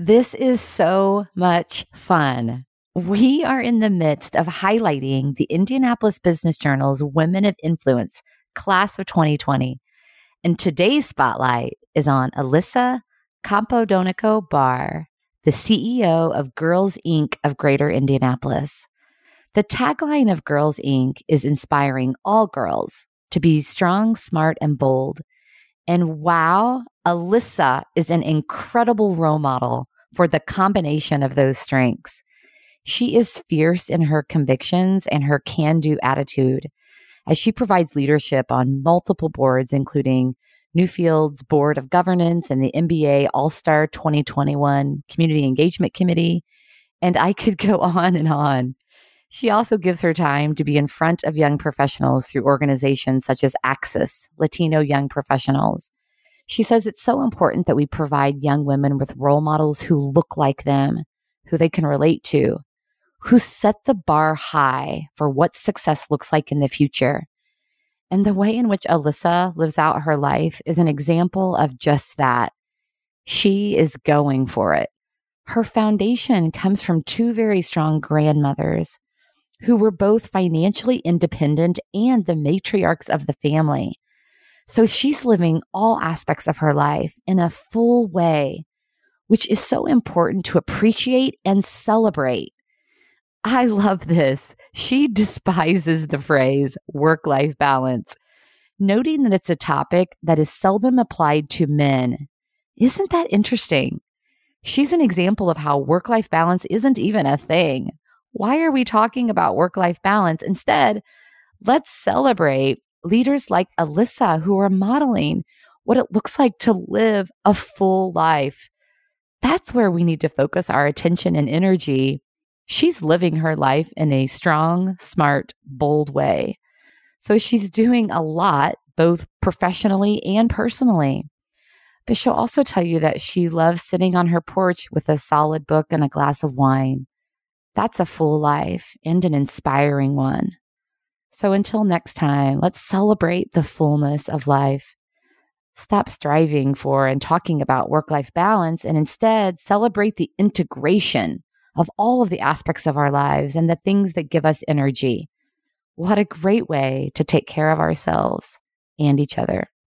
This is so much fun. We are in the midst of highlighting the Indianapolis Business Journal's Women of Influence class of 2020. And today's spotlight is on Alyssa Campodonico Barr, the CEO of Girls Inc. of Greater Indianapolis. The tagline of Girls Inc. is inspiring all girls to be strong, smart, and bold. And wow, Alyssa is an incredible role model for the combination of those strengths. She is fierce in her convictions and her can do attitude as she provides leadership on multiple boards, including Newfields Board of Governance and the NBA All Star 2021 Community Engagement Committee. And I could go on and on. She also gives her time to be in front of young professionals through organizations such as Axis, Latino Young Professionals. She says it's so important that we provide young women with role models who look like them, who they can relate to, who set the bar high for what success looks like in the future. And the way in which Alyssa lives out her life is an example of just that. She is going for it. Her foundation comes from two very strong grandmothers who were both financially independent and the matriarchs of the family. So she's living all aspects of her life in a full way, which is so important to appreciate and celebrate. I love this. She despises the phrase work life balance, noting that it's a topic that is seldom applied to men. Isn't that interesting? She's an example of how work life balance isn't even a thing. Why are we talking about work life balance? Instead, let's celebrate leaders like Alyssa who are modeling what it looks like to live a full life. That's where we need to focus our attention and energy she's living her life in a strong, smart, bold way. So she's doing a lot, both professionally and personally. But she'll also tell you that she loves sitting on her porch with a solid book and a glass of wine. That's a full life and an inspiring one. So until next time, let's celebrate the fullness of life. Stop striving for and talking about work life balance and instead celebrate the integration of all of the aspects of our lives and the things that give us energy. What a great way to take care of ourselves and each other.